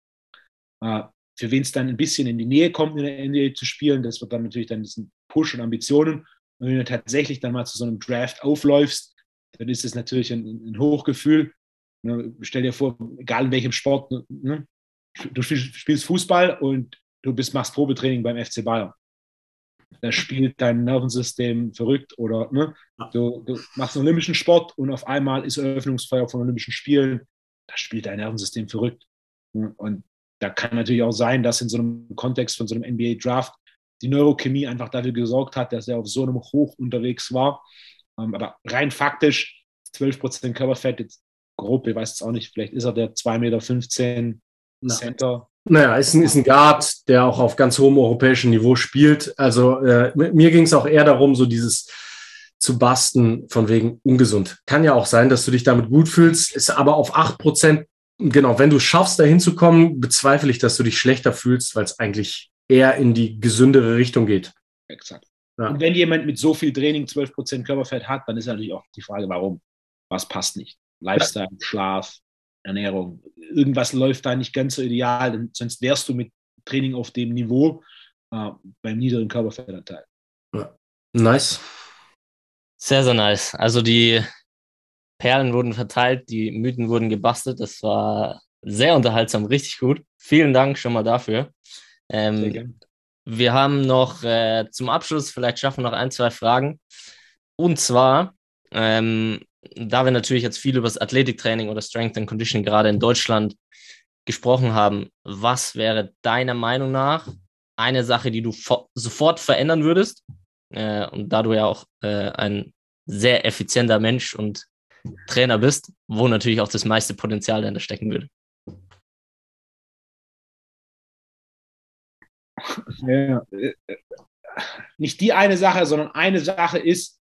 Äh, für wen es dann ein bisschen in die Nähe kommt, in der NBA zu spielen, das wird dann natürlich dann diesen Push und Ambitionen. Und wenn du tatsächlich dann mal zu so einem Draft aufläufst, dann ist es natürlich ein, ein Hochgefühl. Ne, stell dir vor, egal in welchem Sport, ne, du spielst Fußball und du bist, machst Probetraining beim FC Bayern. Da spielt dein Nervensystem verrückt oder ne, du, du machst einen olympischen Sport und auf einmal ist Eröffnungsfeier von Olympischen Spielen, da spielt dein Nervensystem verrückt. Ne, und da kann natürlich auch sein, dass in so einem Kontext von so einem NBA-Draft die Neurochemie einfach dafür gesorgt hat, dass er auf so einem Hoch unterwegs war. Ähm, aber rein faktisch, 12% Körperfett, jetzt grob, ich weiß es auch nicht, vielleicht ist er der 2,15 Meter Center. Naja, ist ein, ist ein Guard, der auch auf ganz hohem europäischen Niveau spielt. Also äh, mir ging es auch eher darum, so dieses zu basten von wegen ungesund. Kann ja auch sein, dass du dich damit gut fühlst, ist aber auf 8%, genau, wenn du schaffst, da hinzukommen, bezweifle ich, dass du dich schlechter fühlst, weil es eigentlich eher in die gesündere Richtung geht. Exakt. Ja. Und wenn jemand mit so viel Training 12% Körperfett hat, dann ist natürlich auch die Frage, warum? Was passt nicht? Lifestyle. Schlaf, Ernährung. Irgendwas läuft da nicht ganz so ideal, denn sonst wärst du mit Training auf dem Niveau äh, beim niedrigen Körperfettanteil. Ja. Nice. Sehr, sehr nice. Also die Perlen wurden verteilt, die Mythen wurden gebastelt. Das war sehr unterhaltsam, richtig gut. Vielen Dank schon mal dafür. Ähm, wir haben noch äh, zum Abschluss, vielleicht schaffen wir noch ein, zwei Fragen. Und zwar, ähm, da wir natürlich jetzt viel über das Athletiktraining oder Strength and Conditioning gerade in Deutschland gesprochen haben, was wäre deiner Meinung nach eine Sache, die du sofort verändern würdest? Äh, und da du ja auch äh, ein sehr effizienter Mensch und Trainer bist, wo natürlich auch das meiste Potenzial dahinter stecken würde. Ja, äh, nicht die eine Sache, sondern eine Sache ist,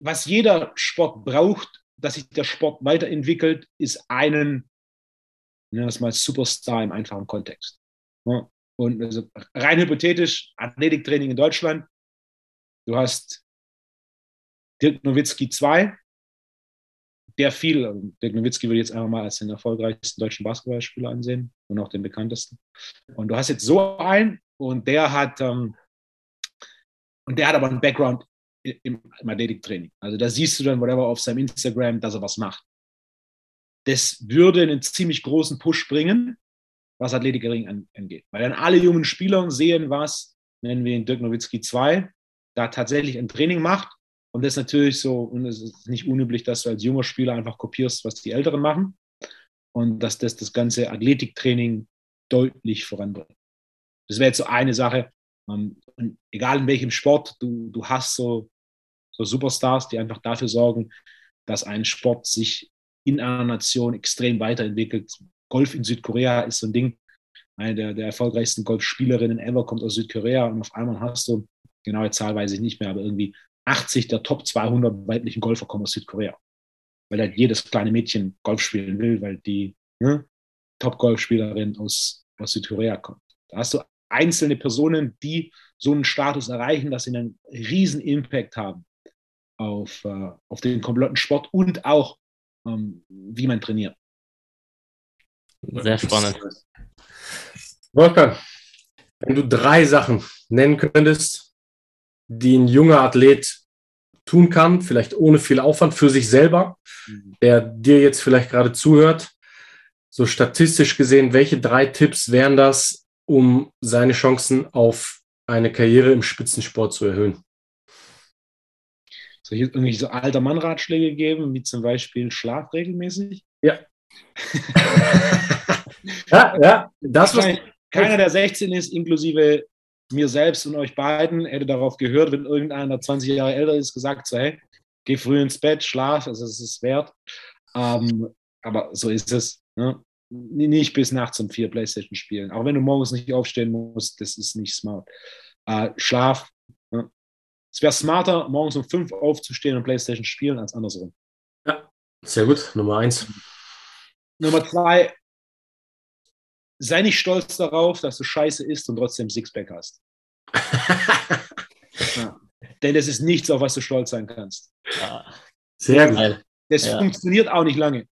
was jeder Sport braucht, dass sich der Sport weiterentwickelt, ist einen, nennen wir es mal Superstar im einfachen Kontext. Und also rein hypothetisch, Athletiktraining in Deutschland, du hast Dirk Nowitzki 2, der viel, also Dirk Nowitzki würde ich jetzt einfach mal als den erfolgreichsten deutschen Basketballspieler ansehen und auch den bekanntesten. Und du hast jetzt so einen und der hat, ähm, und der hat aber einen Background im, im Athletiktraining. Also da siehst du dann whatever auf seinem Instagram, dass er was macht. Das würde einen ziemlich großen Push bringen, was Athletiktraining angeht. Weil dann alle jungen Spieler sehen, was, nennen wir ihn Dirk Nowitzki 2, da tatsächlich ein Training macht. Und das ist natürlich so, und es ist nicht unüblich, dass du als junger Spieler einfach kopierst, was die Älteren machen. Und dass das das ganze Athletiktraining deutlich voranbringt. Das wäre jetzt so eine Sache. Und egal in welchem Sport, du, du hast so so Superstars, die einfach dafür sorgen, dass ein Sport sich in einer Nation extrem weiterentwickelt. Golf in Südkorea ist so ein Ding. Eine der, der erfolgreichsten Golfspielerinnen ever kommt aus Südkorea und auf einmal hast du, genaue Zahl weiß ich nicht mehr, aber irgendwie 80 der Top 200 weiblichen Golfer kommen aus Südkorea. Weil halt jedes kleine Mädchen Golf spielen will, weil die ne, Top-Golfspielerin aus, aus Südkorea kommt. Da hast du einzelne Personen, die so einen Status erreichen, dass sie einen riesen Impact haben auf, äh, auf den kompletten Sport und auch, ähm, wie man trainiert. Sehr spannend. Wolfgang, wenn du drei Sachen nennen könntest, die ein junger Athlet tun kann, vielleicht ohne viel Aufwand für sich selber, mhm. der dir jetzt vielleicht gerade zuhört, so statistisch gesehen, welche drei Tipps wären das, um seine Chancen auf eine Karriere im Spitzensport zu erhöhen? Soll ich jetzt irgendwelche so alter Mann-Ratschläge geben, wie zum Beispiel Schlaf regelmäßig? Ja. ja, ja, das was. Keiner, der 16 ist, inklusive mir selbst und euch beiden, hätte darauf gehört, wenn irgendeiner 20 Jahre älter ist, gesagt so, hey, geh früh ins Bett, schlaf, also es ist wert. Ähm, aber so ist es. Ne? Nicht bis nachts um vier Playstation spielen. Auch wenn du morgens nicht aufstehen musst, das ist nicht smart. Äh, Schlaf. Es wäre smarter, morgens um fünf aufzustehen und Playstation spielen, als andersrum. Ja, sehr gut. Nummer eins. Nummer zwei, sei nicht stolz darauf, dass du scheiße isst und trotzdem Sixpack hast. ja. Denn das ist nichts, auf was du stolz sein kannst. Ja. Sehr gut. Das ja. funktioniert auch nicht lange.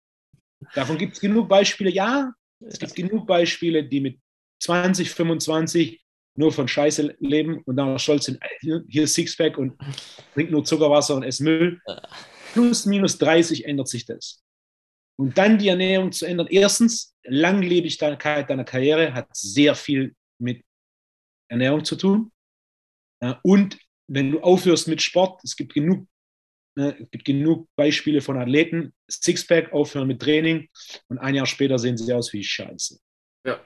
Davon gibt es genug Beispiele. Ja, es gibt genug Beispiele, die mit 20, 25 nur von Scheiße leben und dann stolz sind, hier Sixpack und trinkt nur Zuckerwasser und ess Müll. Plus, minus 30 ändert sich das. Und dann die Ernährung zu ändern. Erstens, Langlebigkeit deiner Karriere hat sehr viel mit Ernährung zu tun. Und wenn du aufhörst mit Sport, es gibt genug, es gibt genug Beispiele von Athleten, Sixpack, aufhören mit Training und ein Jahr später sehen sie aus wie Scheiße. Ja.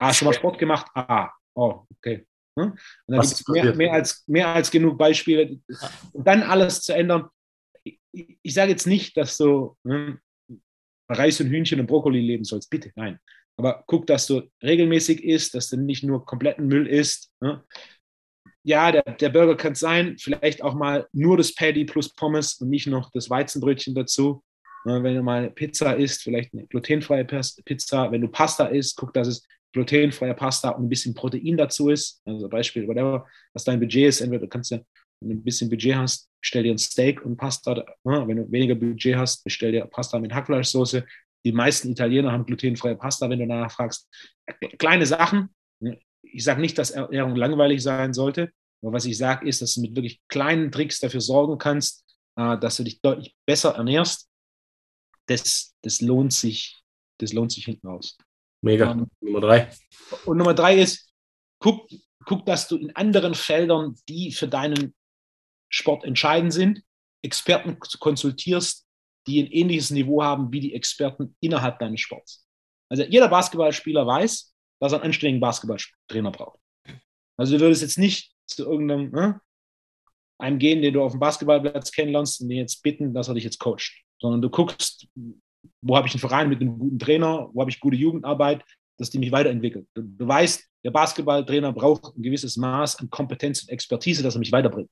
Hast du mal Sport gemacht? Ah, oh, okay. Und dann gibt es mehr, mehr, als, mehr als genug Beispiele. Und dann alles zu ändern. Ich, ich sage jetzt nicht, dass du ne, Reis und Hühnchen und Brokkoli leben sollst. Bitte, nein. Aber guck, dass du regelmäßig isst, dass du nicht nur kompletten Müll isst. Ne? Ja, der, der Burger kann sein, vielleicht auch mal nur das Paddy plus Pommes und nicht noch das Weizenbrötchen dazu. Ne, wenn du mal Pizza isst, vielleicht eine glutenfreie Pizza. Wenn du Pasta isst, guck, dass es glutenfreie Pasta und ein bisschen Protein dazu ist. Also Beispiel, whatever, was dein Budget ist. Entweder kannst du, wenn du ein bisschen Budget hast, bestell dir ein Steak und Pasta. Ne? Wenn du weniger Budget hast, bestell dir Pasta mit Hackfleischsoße. Die meisten Italiener haben glutenfreie Pasta, wenn du danach fragst. Kleine Sachen. Ne? Ich sage nicht, dass Ernährung langweilig sein sollte. Aber was ich sage, ist, dass du mit wirklich kleinen Tricks dafür sorgen kannst, äh, dass du dich deutlich besser ernährst. Das, das lohnt sich, das lohnt sich hinten raus. Mega. Ähm, Nummer drei. Und Nummer drei ist, guck, guck, dass du in anderen Feldern, die für deinen Sport entscheidend sind, Experten konsultierst, die ein ähnliches Niveau haben wie die Experten innerhalb deines Sports. Also jeder Basketballspieler weiß, dass er einen anständigen Basketballtrainer braucht. Also du würdest jetzt nicht zu irgendeinem ne, einem gehen, den du auf dem Basketballplatz kennenlernst und den jetzt bitten, dass er dich jetzt coacht, sondern du guckst, wo habe ich einen Verein mit einem guten Trainer, wo habe ich gute Jugendarbeit, dass die mich weiterentwickelt. Du, du weißt, der Basketballtrainer braucht ein gewisses Maß an Kompetenz und Expertise, dass er mich weiterbringt.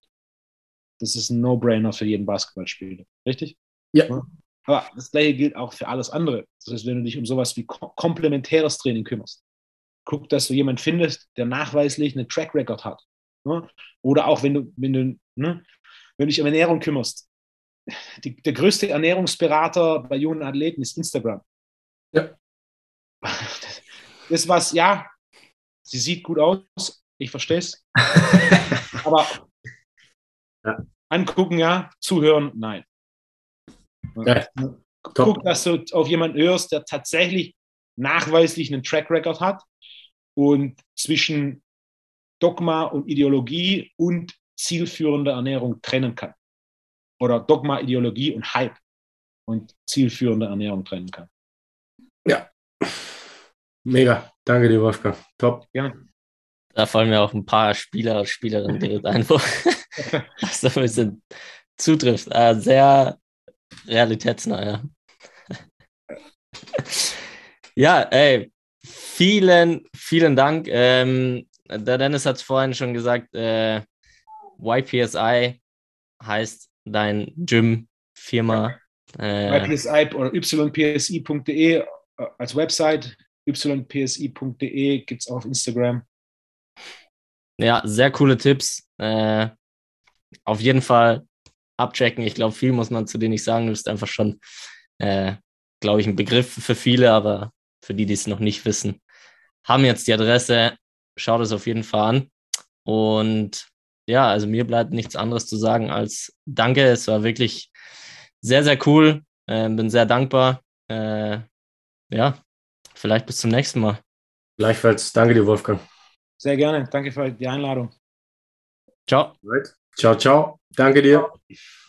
Das ist ein No-Brainer für jeden Basketballspieler. Richtig? Ja. Aber das gleiche gilt auch für alles andere. Das heißt, wenn du dich um sowas wie komplementäres Training kümmerst, guck, dass du jemanden findest, der nachweislich einen Track Record hat. Oder auch wenn du, wenn du, ne, wenn du dich um Ernährung kümmerst, die, der größte Ernährungsberater bei jungen Athleten ist Instagram. Ja. Das was, ja, sie sieht gut aus, ich verstehe es. aber ja. angucken, ja, zuhören, nein. Ja. Guck, Top. dass du auf jemanden hörst, der tatsächlich nachweislich einen Track Record hat und zwischen Dogma und Ideologie und zielführende Ernährung trennen kann oder Dogma, Ideologie und Hype und zielführende Ernährung trennen kann. Ja. Mega. Danke dir, Wolfgang. Top. Ja. Da fallen mir auch ein paar Spieler und Spielerinnen direkt ein, wo das so ein bisschen zutrifft. Äh, sehr realitätsnah, ja. ja, ey, vielen, vielen Dank. Ähm, der Dennis hat es vorhin schon gesagt, äh, YPSI heißt dein Gym, Firma. Äh, YPSI oder ypsi.de als Website, ypsi.de gibt es auf Instagram. Ja, sehr coole Tipps. Äh, auf jeden Fall abchecken. Ich glaube, viel muss man zu dir nicht sagen. Du bist einfach schon, äh, glaube ich, ein Begriff für viele, aber für die, die es noch nicht wissen, haben jetzt die Adresse. Schaut es auf jeden Fall an. Und ja, also mir bleibt nichts anderes zu sagen als Danke. Es war wirklich sehr, sehr cool. Äh, bin sehr dankbar. Äh, ja, vielleicht bis zum nächsten Mal. Gleichfalls. Danke dir, Wolfgang. Sehr gerne. Danke für die Einladung. Ciao. Ciao, ciao. Danke dir. Ciao.